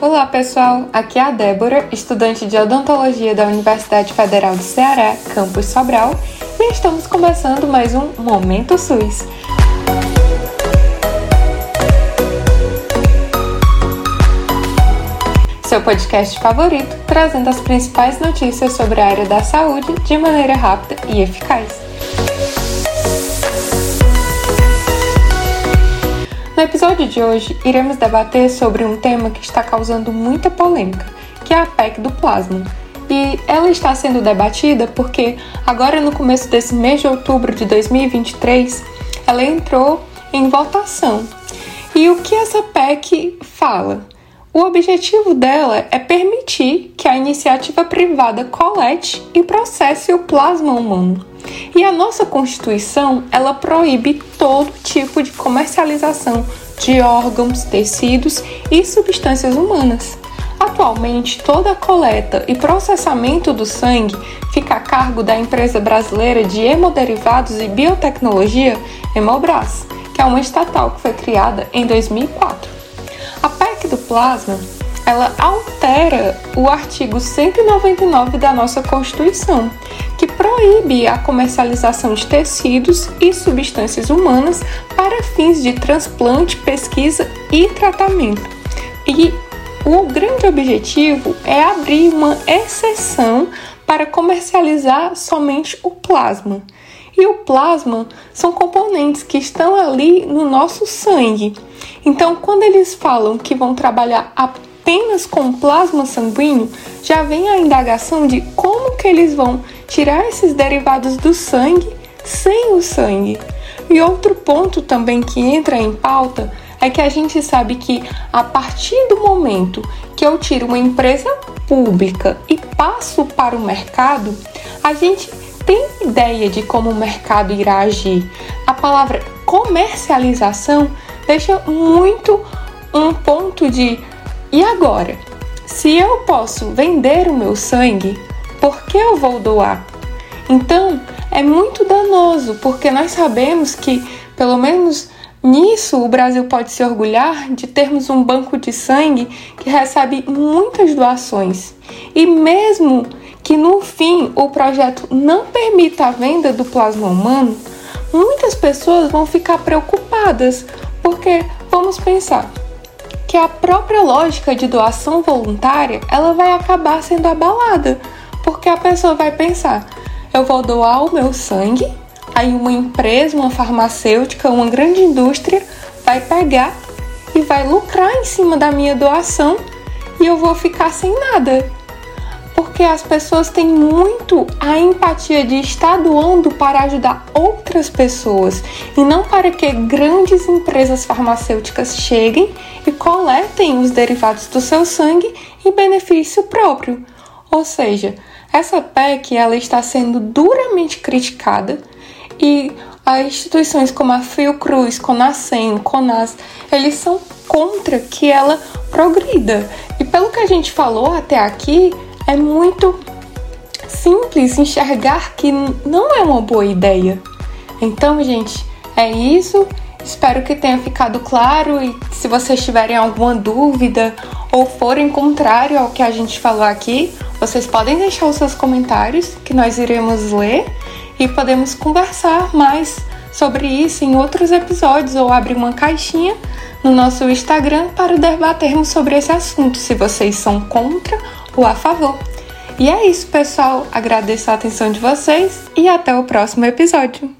Olá pessoal, aqui é a Débora, estudante de odontologia da Universidade Federal do Ceará, campus Sobral, e estamos começando mais um Momento SUS. Seu podcast favorito, trazendo as principais notícias sobre a área da saúde de maneira rápida e eficaz. No episódio de hoje, iremos debater sobre um tema que está causando muita polêmica, que é a PEC do plasma. E ela está sendo debatida porque agora no começo desse mês de outubro de 2023, ela entrou em votação. E o que essa PEC fala? O objetivo dela é permitir que a iniciativa privada colete e processe o plasma humano. E a nossa Constituição, ela proíbe todo tipo de comercialização de órgãos, tecidos e substâncias humanas. Atualmente, toda a coleta e processamento do sangue fica a cargo da empresa brasileira de hemoderivados e biotecnologia, Hemobras, que é uma estatal que foi criada em 2004. Ela altera o artigo 199 da nossa Constituição, que proíbe a comercialização de tecidos e substâncias humanas para fins de transplante, pesquisa e tratamento. E o grande objetivo é abrir uma exceção para comercializar somente o plasma. E o plasma são componentes que estão ali no nosso sangue. Então, quando eles falam que vão trabalhar apenas com plasma sanguíneo, já vem a indagação de como que eles vão tirar esses derivados do sangue sem o sangue. E outro ponto também que entra em pauta é que a gente sabe que a partir do momento que eu tiro uma empresa pública e passo para o mercado, a gente tem ideia de como o mercado irá agir. A palavra comercialização deixa muito um ponto de e agora? Se eu posso vender o meu sangue, por que eu vou doar? Então, é muito danoso, porque nós sabemos que, pelo menos nisso, o Brasil pode se orgulhar de termos um banco de sangue que recebe muitas doações. E mesmo que no fim o projeto não permita a venda do plasma humano, muitas pessoas vão ficar preocupadas, porque vamos pensar, que a própria lógica de doação voluntária ela vai acabar sendo abalada, porque a pessoa vai pensar: eu vou doar o meu sangue, aí uma empresa, uma farmacêutica, uma grande indústria vai pegar e vai lucrar em cima da minha doação e eu vou ficar sem nada porque as pessoas têm muito a empatia de estar doando para ajudar outras pessoas e não para que grandes empresas farmacêuticas cheguem e coletem os derivados do seu sangue em benefício próprio. Ou seja, essa PEC ela está sendo duramente criticada e as instituições como a Fiocruz, Conacem, Conas, eles são contra que ela progrida. E pelo que a gente falou até aqui, é muito simples enxergar que não é uma boa ideia. Então, gente, é isso. Espero que tenha ficado claro e se vocês tiverem alguma dúvida ou forem contrário ao que a gente falou aqui, vocês podem deixar os seus comentários que nós iremos ler e podemos conversar mais sobre isso em outros episódios ou abrir uma caixinha no nosso Instagram para debatermos sobre esse assunto, se vocês são contra ou a favor. E é isso, pessoal. Agradeço a atenção de vocês e até o próximo episódio.